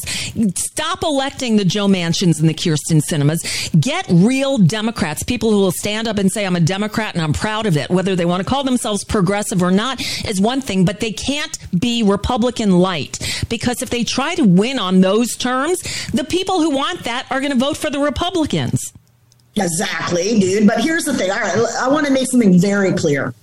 Stop electing the Joe Manchins and the Kyrsten Sinemas. Get real Democrats, people who will stand up and say, I'm a Democrat and I'm proud of it. Whether they want to call themselves progressive or not is one thing, but they can't be Republican light because if they try to win on those terms, the people who want that are going to vote for the Republicans. Exactly, dude. But here's the thing. All right, I want to make something very clear.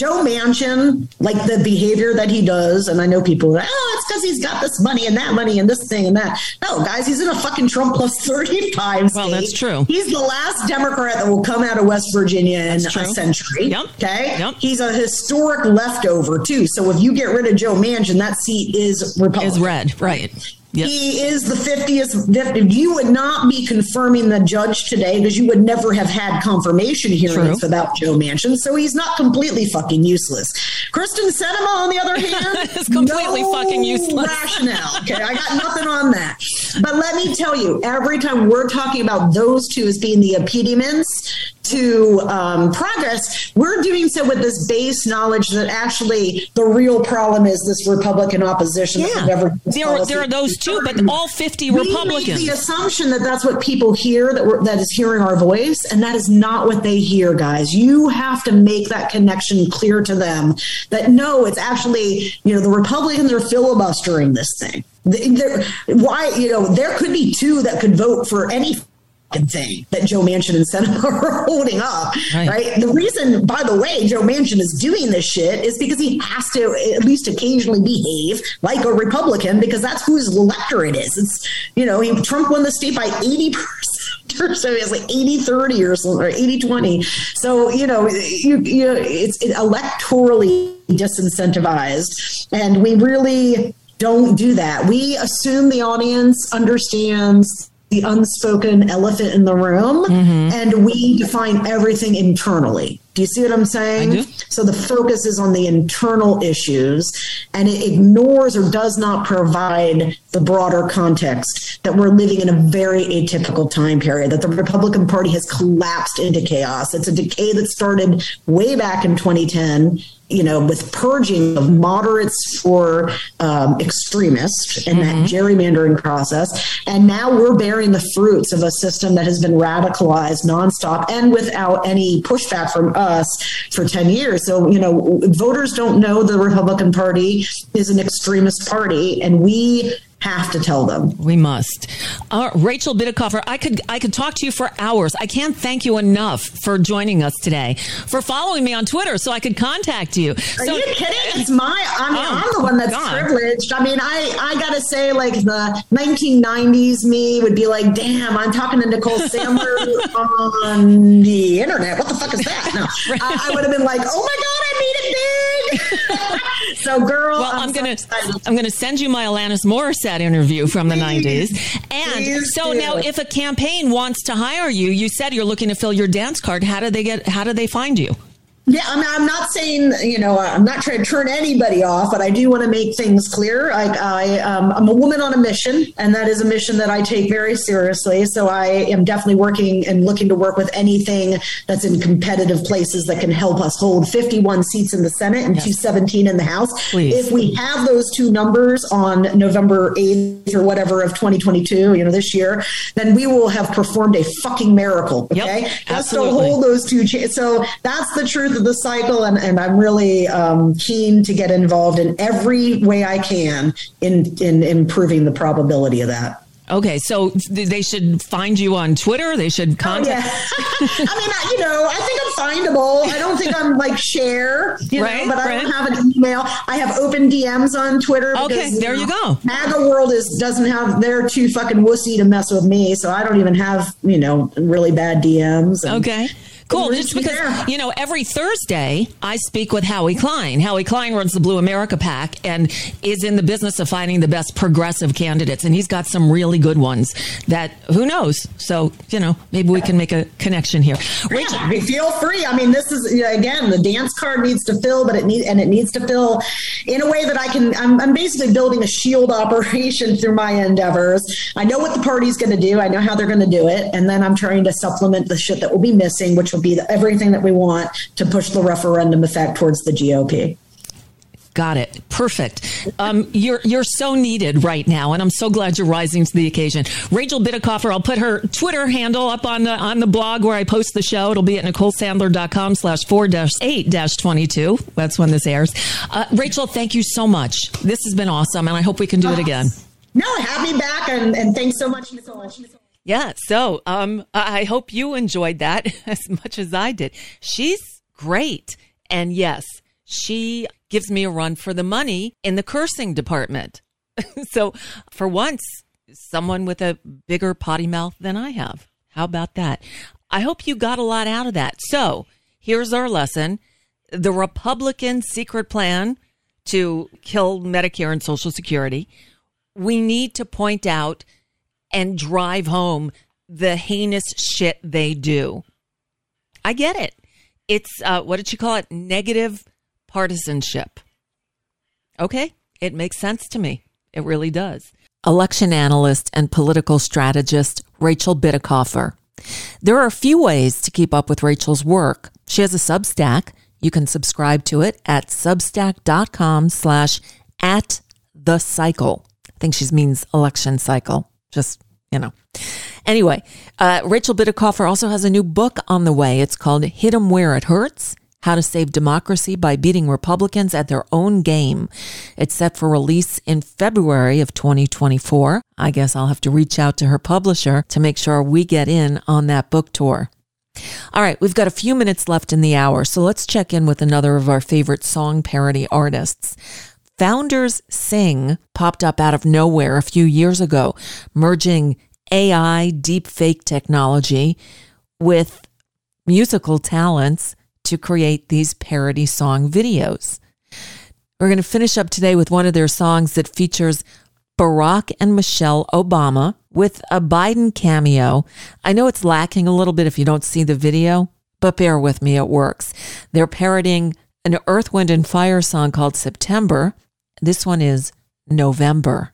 Joe Manchin, like the behavior that he does, and I know people are like, oh, it's because he's got this money and that money and this thing and that. No, guys, he's in a fucking Trump plus 35 Well, that's true. He's the last Democrat that will come out of West Virginia in a century. Yep. Okay. Yep. He's a historic leftover, too. So if you get rid of Joe Manchin, that seat is Republican. Is red, right. Yep. He is the 50th. You would not be confirming the judge today because you would never have had confirmation hearings True. without Joe Manchin. So he's not completely fucking useless. Kyrsten Sinema, on the other hand, Is completely no fucking useless. Rationale. Okay, I got nothing on that. But let me tell you, every time we're talking about those two as being the impediments to um, progress, we're doing so with this base knowledge that actually the real problem is this Republican opposition. Yeah. never There are, there are those two, but all 50 we Republicans. the assumption that that's what people hear that we're, that is hearing our voice, and that is not what they hear, guys. You have to make that connection clear to them that no, it's actually you know the Republicans are filibustering this thing. Why you know there could be two that could vote for any thing that Joe Manchin and Sinema are holding up, Right. right. The reason, by the way, Joe Manchin is doing this shit is because he has to at least occasionally behave like a Republican because that's whose electorate is. It's, you know, he, Trump won the state by 80%. Or so it's like 80 30 or something, or 80 20. So, you know, you, you, it's it electorally disincentivized. And we really don't do that. We assume the audience understands the unspoken elephant in the room mm-hmm. and we define everything internally. Do you see what I'm saying? So the focus is on the internal issues and it ignores or does not provide the broader context that we're living in a very atypical time period, that the Republican Party has collapsed into chaos. It's a decay that started way back in 2010 you know, with purging of moderates for um, extremists and that gerrymandering process. And now we're bearing the fruits of a system that has been radicalized nonstop and without any pushback from us for 10 years. So, you know, voters don't know the Republican Party is an extremist party, and we have to tell them. We must. Uh, Rachel Bitecofer, I could I could talk to you for hours. I can't thank you enough for joining us today, for following me on Twitter, so I could contact you. Are so, you kidding? It's my. I mean, Oh, I'm the one that's God. privileged. I mean, I I gotta say, like the 1990s me would be like, "Damn, I'm talking to Nicole Sandler on the internet. What the fuck is that?" No, I, I would have been like, "Oh my god, I made it big." so, girl, Well, I'm, so gonna excited. I'm gonna send you my Alanis Morissette interview from the Please. '90s. And so do. now, if a campaign wants to hire you, you said you're looking to fill your dance card. How do they get? How do they find you? Yeah, I mean, I'm not saying you know I'm not trying to turn anybody off, but I do want to make things clear. I, I um, I'm a woman on a mission, and that is a mission that I take very seriously. So I am definitely working and looking to work with anything that's in competitive places that can help us hold 51 seats in the Senate and 217 in the House. Please. If we have those two numbers on November 8th or whatever of 2022, you know, this year, then we will have performed a fucking miracle. Okay, go absolutely. hold those two. Cha- so that's the truth of the cycle, and, and I'm really um, keen to get involved in every way I can in in improving the probability of that. Okay, so they should find you on Twitter. They should Oh, contact. yeah. I mean, I, you know, I think I'm findable. I don't think I'm like share, you Right, know, but I don't have an email. I have open DMs on Twitter. Okay, there you go. MAGA world is doesn't have they're too fucking wussy to mess with me, so I don't even have you know really bad DMs. and- Okay. Cool. Just because, there. you know, every Thursday I speak with Howie Klein. Howie Klein runs the Blue America PAC and is in the business of finding the best progressive candidates. And he's got some really good ones that who knows? So, you know, maybe we can make a connection here. Rachel, Yeah, feel free. I mean, this is again the dance card needs to fill, but it needs and it needs to fill in a way that I can. I'm, I'm basically building a shield operation through my endeavors. I know what the party's going to do. I know how they're going to do it, and then I'm trying to supplement the shit that will be missing, which will be the, everything that we want to push the referendum effect towards the GOP. got it. Perfect. Um, you're you're so needed right now, and I'm so glad you're rising to the occasion. Rachel Bitecofer, I'll put her Twitter handle up on the on the blog where I post the show. It'll be at NicoleSandler.com slash four dash eight dash twenty two. That's when this airs. Uh, Rachel, thank you so much. This has been awesome, and I hope we can do it again. No, have me back, and, and thanks so much, Nicole. Yeah, so um, I hope you enjoyed that as much as I did. She's great. And yes, she gives me a run for the money in the cursing department. so for once, someone with a bigger potty mouth than I have. How about that? I hope you got a lot out of that. So here's our lesson. The Republican secret plan to kill Medicare and Social Security. We need to point out and drive home the heinous shit they do. I get it. It's, uh, what did she call it? Negative partisanship. Okay, it makes sense to me. It really does. Election analyst and political strategist Rachel Bitecofer. There are a few ways to keep up with Rachel's work. She has a Substack. You can subscribe to it at substack.com slash at the cycle. I think she means election cycle. Just, you know. Anyway, uh, Rachel Bitecofer also has a new book on the way. It's called Hit 'em Where It Hurts how to Save Democracy by Beating Republicans at Their Own Game. It's set for release in February of 2024. I guess I'll have to reach out to her publisher to make sure we get in on that book tour. All right, we've got a few minutes left in the hour, so let's check in with another of our favorite song parody artists. Founders Sing popped up out of nowhere a few years ago, merging AI deepfake technology with musical talents to create these parody song videos. We're going to finish up today with one of their songs that features Barack and Michelle Obama with a Biden cameo. I know it's lacking a little bit if you don't see the video, but bear with me, it works. They're parodying an Earth, Wind, and Fire song called September. This one is November.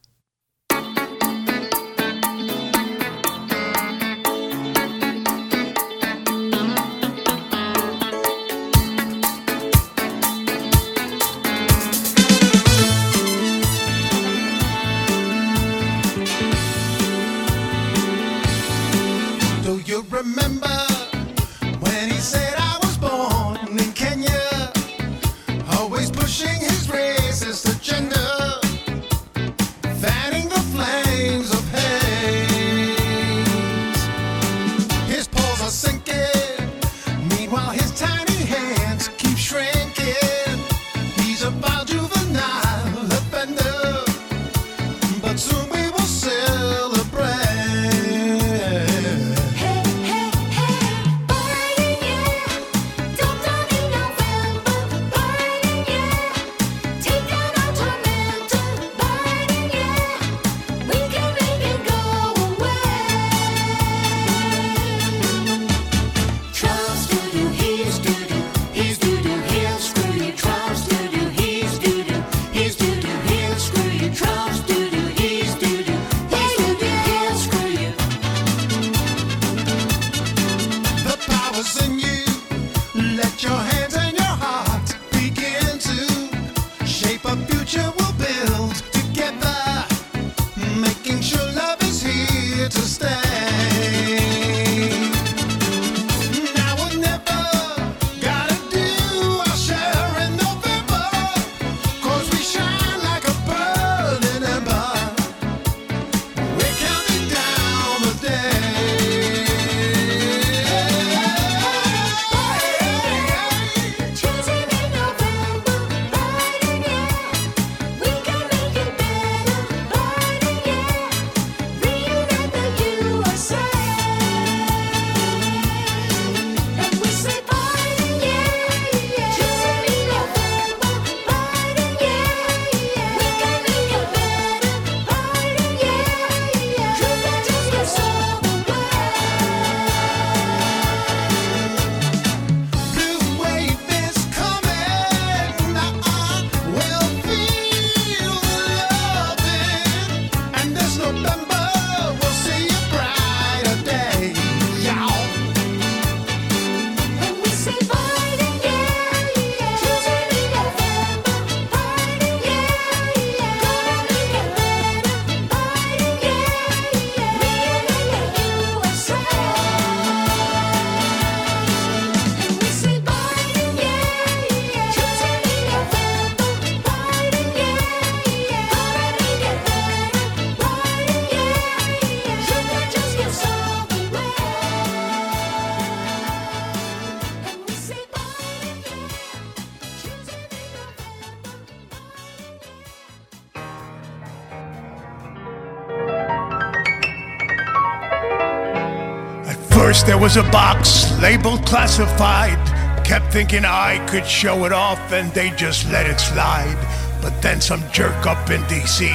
Was a box labeled classified. Kept thinking I could show it off and they just let it slide. But then some jerk up in DC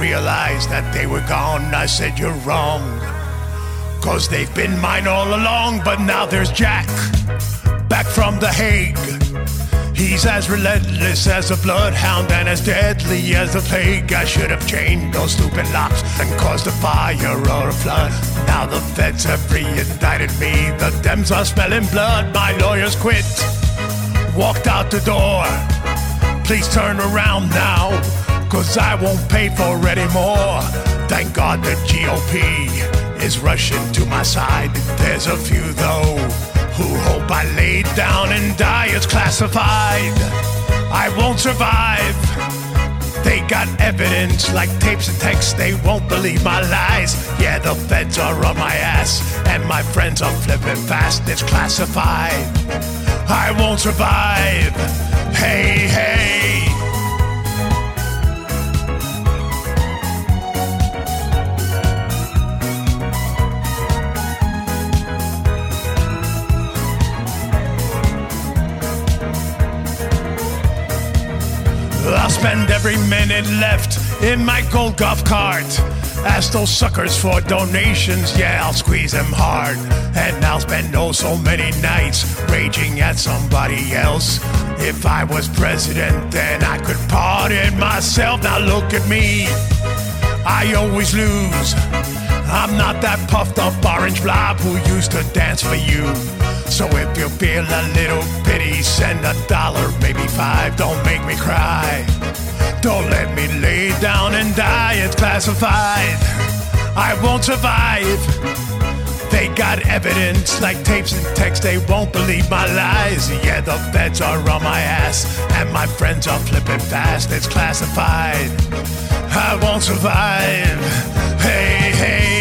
realized that they were gone. I said, You're wrong. Cause they've been mine all along, but now there's Jack back from The Hague. He's as relentless as a bloodhound and as deadly as the plague. I should have chained those stupid locks and caused a fire or a flood. Now the feds have re-indicted me. The Dems are smelling blood. My lawyers quit. Walked out the door. Please turn around now, cause I won't pay for anymore. Thank God the GOP is rushing to my side. There's a few though who hope I lay down and die as classified. I won't survive. They got evidence like tapes and texts, they won't believe my lies. Yeah, the feds are on my ass, and my friends are flipping fast. It's classified. I won't survive. Hey, hey. I'll spend every minute left in my gold golf cart. Ask those suckers for donations, yeah, I'll squeeze them hard. And I'll spend oh so many nights raging at somebody else. If I was president, then I could pardon myself. Now look at me, I always lose. I'm not that puffed up orange blob who used to dance for you. So if you feel a little pity, send a dollar, maybe five. Don't make me cry. Don't let me lay down and die. It's classified. I won't survive. They got evidence like tapes and texts. They won't believe my lies. Yeah, the feds are on my ass, and my friends are flipping fast. It's classified. I won't survive. Hey, hey.